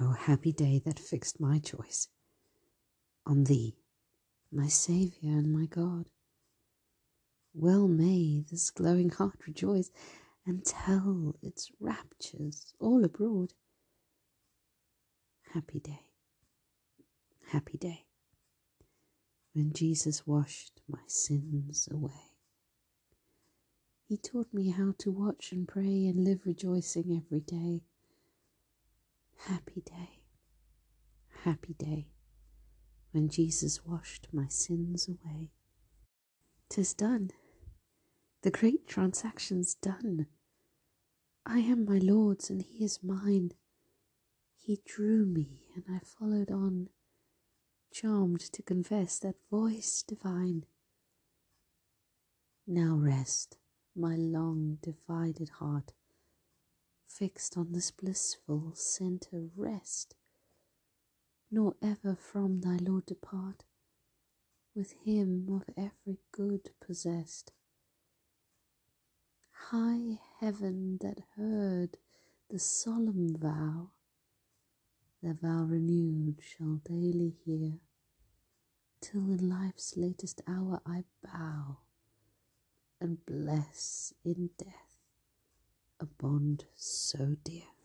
O happy day that fixed my choice on thee, my Saviour and my God. Well may this glowing heart rejoice and tell its raptures all abroad. Happy day, happy day, when Jesus washed my sins away. He taught me how to watch and pray and live rejoicing every day. Happy day, happy day, when Jesus washed my sins away. Tis done, the great transaction's done. I am my Lord's and he is mine. He drew me and I followed on, charmed to confess that voice divine. Now rest, my long divided heart, fixed on this blissful centre rest, nor ever from thy Lord depart, with him of every good possessed. High heaven that heard the solemn vow, the vow renewed shall daily hear, till in life's latest hour I bow and bless in death a bond so dear.